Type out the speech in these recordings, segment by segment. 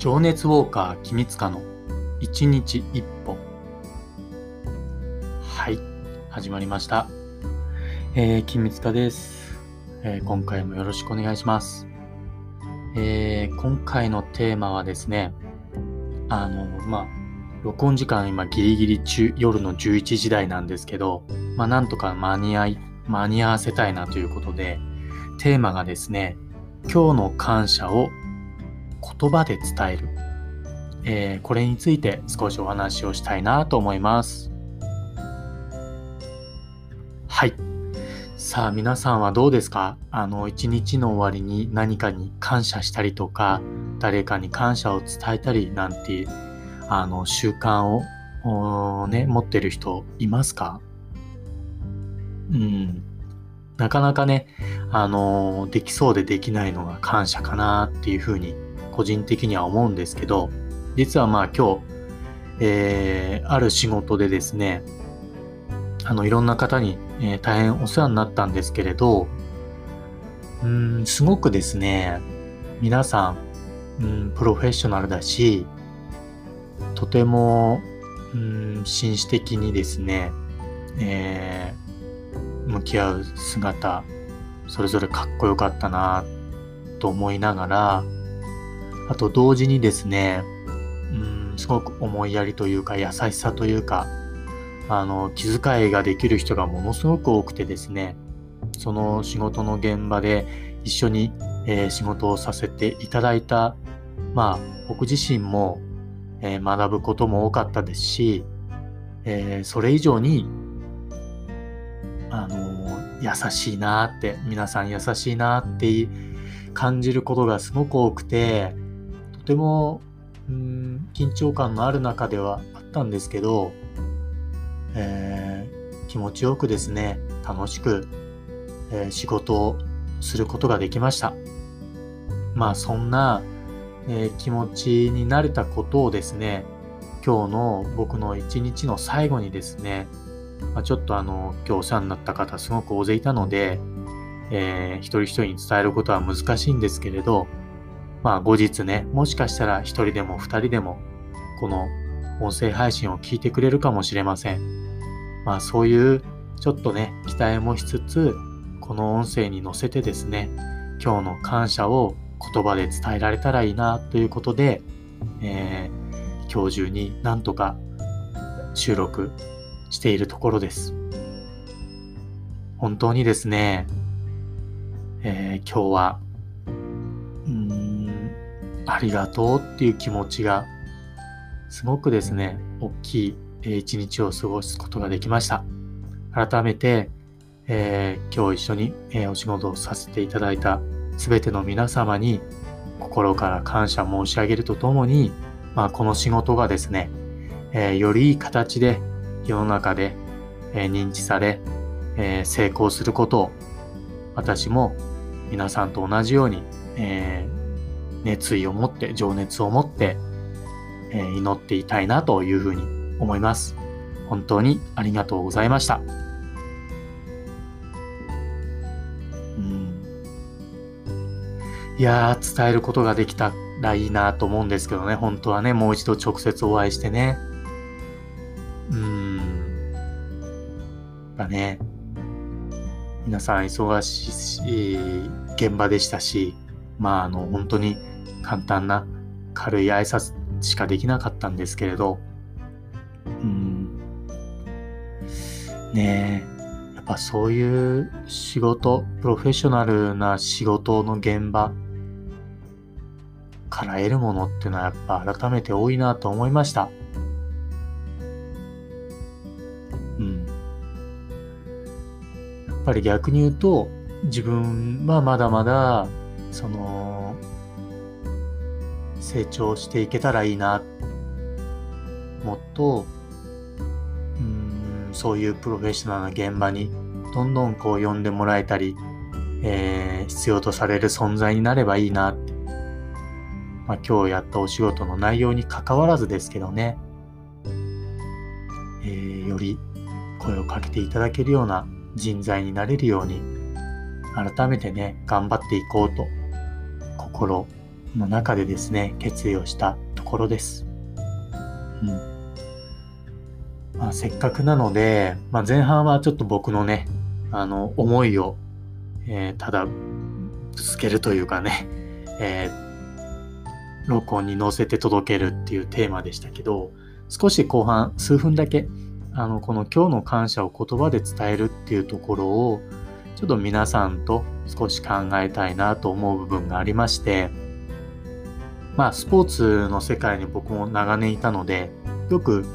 情熱ウォーカー君塚の一日一歩。はい始まりました。えー、君塚です、えー、今回もよろしくお願いします。えー、今回のテーマはですねあのまあ録音時間今ギリギリ中夜の11時台なんですけどまあなんとか間に合い間に合わせたいなということでテーマがですね今日の感謝を言葉で伝える、えー、これについて少しお話をしたいなと思います。はい。さあ皆さんはどうですか？あの一日の終わりに何かに感謝したりとか誰かに感謝を伝えたりなんてあの習慣をね持ってる人いますか？うん。なかなかね、あのできそうでできないのが感謝かなっていうふうに個人的には思うんですけど、実はまあ今日、えー、ある仕事でですね、あの、いろんな方に、えー、大変お世話になったんですけれど、うん、すごくですね、皆さん、うん、プロフェッショナルだし、とても、うん、紳士的にですね、えー、向き合う姿、それぞれかっこよかったなと思いながら、あと同時にですね、うん、すごく思いやりというか優しさというか、あの、気遣いができる人がものすごく多くてですね、その仕事の現場で一緒に、えー、仕事をさせていただいた、まあ、僕自身も、えー、学ぶことも多かったですし、えー、それ以上に、あの優しいなって、皆さん優しいなって感じることがすごく多くて、とてもうん緊張感のある中ではあったんですけど、えー、気持ちよくですね楽しく、えー、仕事をすることができました。まあそんな、えー、気持ちになれたことをですね今日の僕の一日の最後にですね、まあ、ちょっとあの今日お世話になった方すごく大勢いたので、えー、一人一人に伝えることは難しいんですけれどまあ後日ね、もしかしたら一人でも二人でも、この音声配信を聞いてくれるかもしれません。まあそういうちょっとね、期待もしつつ、この音声に乗せてですね、今日の感謝を言葉で伝えられたらいいなということで、えー、今日中になんとか収録しているところです。本当にですね、えー、今日はありがとうっていう気持ちがすごくですね、大きい一日を過ごすことができました。改めて、えー、今日一緒に、え、お仕事をさせていただいた全ての皆様に心から感謝申し上げるとともに、まあ、この仕事がですね、えー、よりいい形で世の中で、え認知され、え成功することを私も皆さんと同じように、えー、熱意を持って、情熱を持って、えー、祈っていたいなというふうに思います。本当にありがとうございました。うん、いやー、伝えることができたらいいなと思うんですけどね、本当はね、もう一度直接お会いしてね。うん。だね。皆さん忙しい現場でしたし、まあ、あの、本当に簡単な軽い挨拶しかできなかったんですけれど、うん、ねえ、やっぱそういう仕事、プロフェッショナルな仕事の現場から得るものっていうのはやっぱ改めて多いなと思いました。うん。やっぱり逆に言うと、自分はまだまだその成長していけたらいいな。もっとうんそういうプロフェッショナルな現場にどんどんこう呼んでもらえたり、えー、必要とされる存在になればいいな。って、まあ、今日やったお仕事の内容に関わらずですけどね、えー、より声をかけていただけるような人材になれるように改めてね頑張っていこうと心の中でですね、決意をしたところです。うん。まあ、せっかくなので、まあ、前半はちょっと僕のね、あの、思いを、えー、ただ、ぶつけるというかね、えー、録音に乗せて届けるっていうテーマでしたけど、少し後半、数分だけ、あの、この今日の感謝を言葉で伝えるっていうところを、ちょっと皆さんと少し考えたいなと思う部分がありまして、まあ、スポーツの世界に僕も長年いたので、よく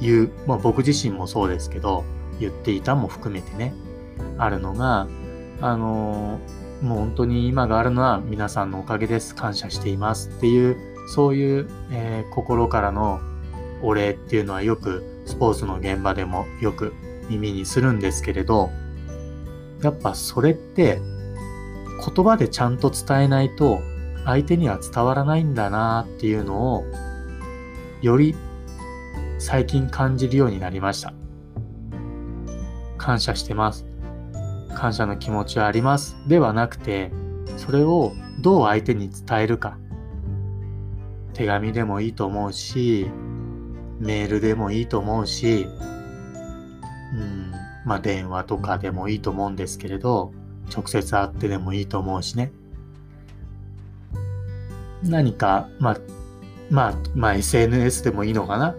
言う、まあ、僕自身もそうですけど、言っていたも含めてね、あるのが、あのもう本当に今があるのは皆さんのおかげです。感謝していますっていう、そういう、えー、心からのお礼っていうのはよくスポーツの現場でもよく耳にするんですけれど、やっぱそれって言葉でちゃんと伝えないと相手には伝わらないんだなっていうのをより最近感じるようになりました。感謝してます。感謝の気持ちはあります。ではなくて、それをどう相手に伝えるか。手紙でもいいと思うし、メールでもいいと思うし、うん、まあ電話とかでもいいと思うんですけれど、直接会ってでもいいと思うしね。何か、まあ、まあ、まあ SNS でもいいのかな？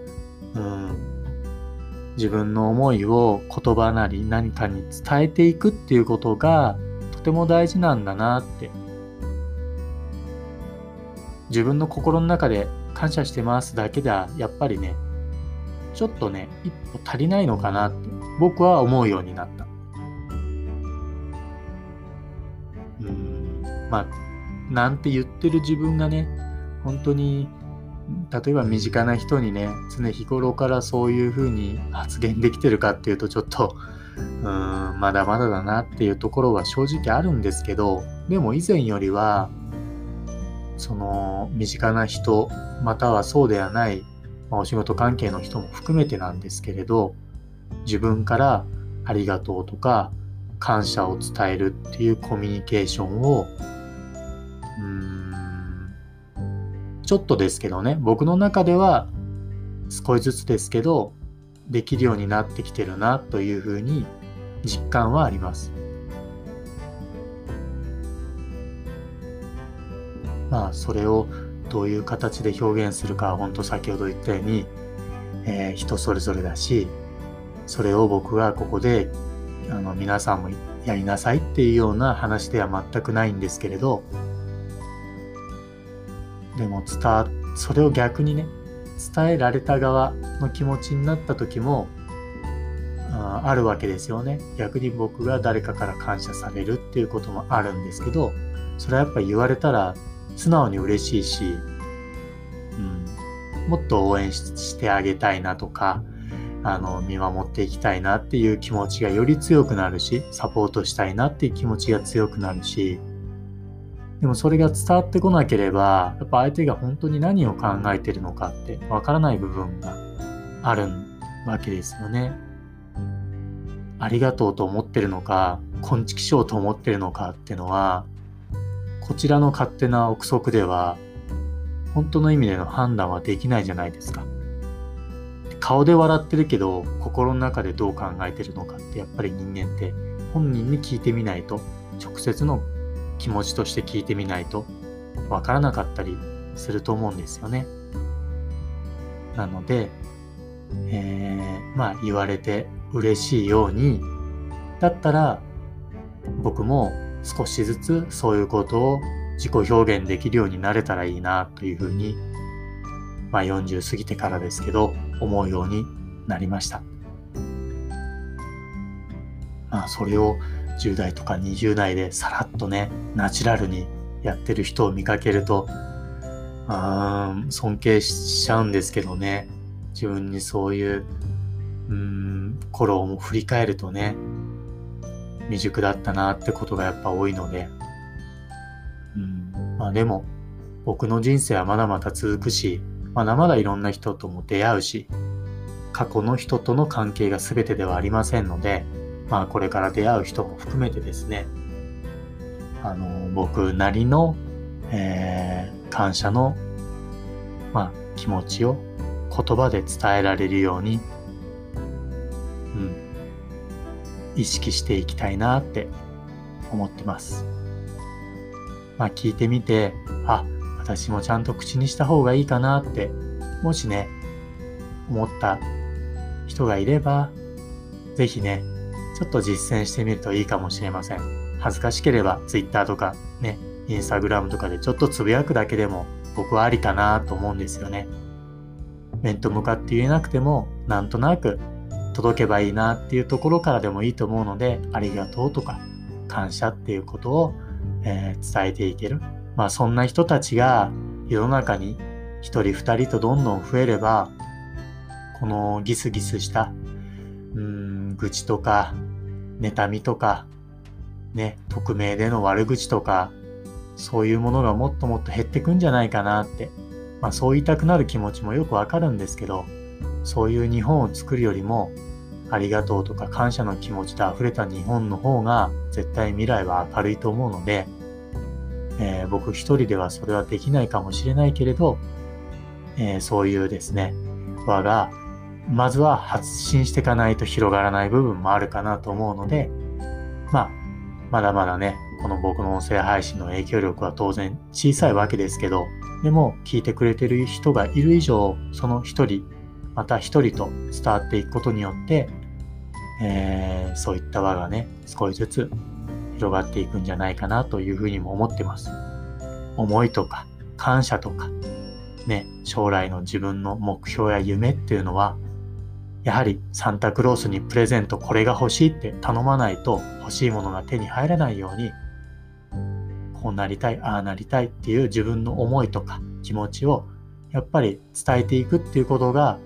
うん。自分の思いを言葉なり何かに伝えていくっていうことがとても大事なんだなって。自分の心の中で感謝してますだけではやっぱりね、ちょっとね、一歩足りないのかなって僕は思うようになった。うん、まあ、なんて言ってる自分がね、本当に、例えば身近な人にね、常日頃からそういうふうに発言できてるかっていうと、ちょっと、うん、まだまだだなっていうところは正直あるんですけど、でも以前よりは、その身近な人、またはそうではないまあ、お仕事関係の人も含めてなんですけれど自分からありがとうとか感謝を伝えるっていうコミュニケーションをうんちょっとですけどね僕の中では少しずつですけどできるようになってきてるなというふうに実感はあります。まあそれをどういう形で表現するかは本当先ほど言ったように、えー、人それぞれだしそれを僕がここであの皆さんもやりなさいっていうような話では全くないんですけれどでも伝わそれを逆にね伝えられた側の気持ちになった時もああるわけですよね。逆に僕が誰かから感謝されるっていうこともあるんですけどそれはやっぱ言われたら素直に嬉しいし、うん、もっと応援してあげたいなとか、あの、見守っていきたいなっていう気持ちがより強くなるし、サポートしたいなっていう気持ちが強くなるし、でもそれが伝わってこなければ、やっぱ相手が本当に何を考えてるのかってわからない部分があるわけですよね。ありがとうと思ってるのか、こんちきしょうと思ってるのかっていうのは、こちらの勝手な憶測では、本当の意味での判断はできないじゃないですか。顔で笑ってるけど、心の中でどう考えてるのかってやっぱり人間って本人に聞いてみないと、直接の気持ちとして聞いてみないとわからなかったりすると思うんですよね。なので、えー、まあ言われて嬉しいように、だったら僕も少しずつそういうことを自己表現できるようになれたらいいなというふうに、まあ40過ぎてからですけど、思うようになりました。まあそれを10代とか20代でさらっとね、ナチュラルにやってる人を見かけると、あ尊敬しちゃうんですけどね、自分にそういう、うん、頃を振り返るとね、未熟だったなってことがやっぱ多いので、うん、まあでも、僕の人生はまだまだ続くし、まだまだいろんな人とも出会うし、過去の人との関係が全てではありませんので、まあこれから出会う人も含めてですね、あの、僕なりの、え感謝の、まあ、気持ちを言葉で伝えられるように、うん、意識していきたいなって思ってます。まあ聞いてみて、あ、私もちゃんと口にした方がいいかなって、もしね、思った人がいれば、ぜひね、ちょっと実践してみるといいかもしれません。恥ずかしければ Twitter とかね、Instagram とかでちょっとつぶやくだけでも僕はありかなと思うんですよね。面と向かって言えなくても、なんとなく届けばいいなっていうところからでもいいと思うので、ありがとうとか感謝っていうことを、えー、伝えていける。まあそんな人たちが世の中に一人二人とどんどん増えれば、このギスギスした、うん、愚痴とか、妬みとか、ね、匿名での悪口とか、そういうものがもっともっと減ってくんじゃないかなって、まあそう言いたくなる気持ちもよくわかるんですけど、そういう日本を作るよりも、ありがとうとか感謝の気持ちで溢れた日本の方が絶対未来は明るいと思うので、えー、僕一人ではそれはできないかもしれないけれど、えー、そういうですね、輪がまずは発信していかないと広がらない部分もあるかなと思うので、まあ、まだまだね、この僕の音声配信の影響力は当然小さいわけですけど、でも聞いてくれてる人がいる以上、その一人、また一人と伝わっていくことによって、えー、そういった輪がね、少しずつ広がっていくんじゃないかなというふうにも思ってます。思いとか感謝とか、ね、将来の自分の目標や夢っていうのは、やはりサンタクロースにプレゼントこれが欲しいって頼まないと欲しいものが手に入らないように、こうなりたい、ああなりたいっていう自分の思いとか気持ちをやっぱり伝えていくっていうことが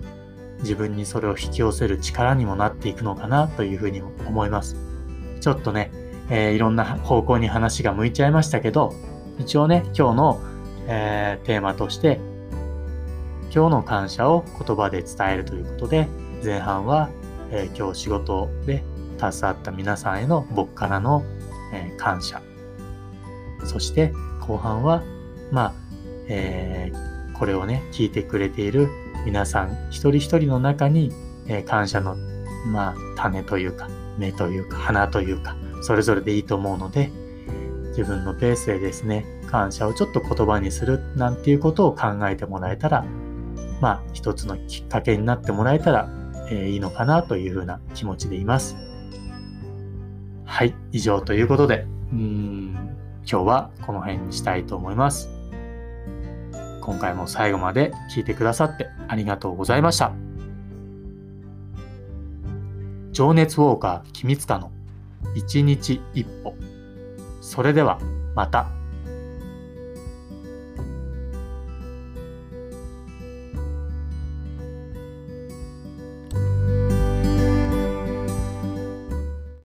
自分にそれを引き寄せる力にもなっていくのかなというふうに思います。ちょっとね、えー、いろんな方向に話が向いちゃいましたけど、一応ね、今日の、えー、テーマとして、今日の感謝を言葉で伝えるということで、前半は、えー、今日仕事で携わった皆さんへの僕からの、えー、感謝。そして後半は、まあ、えー、これをね、聞いてくれている皆さん一人一人の中に、え、感謝の、まあ、種というか、芽というか、花というか、それぞれでいいと思うので、自分のペースでですね、感謝をちょっと言葉にするなんていうことを考えてもらえたら、まあ、一つのきっかけになってもらえたら、え、いいのかなというふうな気持ちでいます。はい、以上ということで、うん、今日はこの辺にしたいと思います。今回も最後まで聞いてくださってありがとうございました。情熱ウォーカー君塚の一日一歩。それではまた。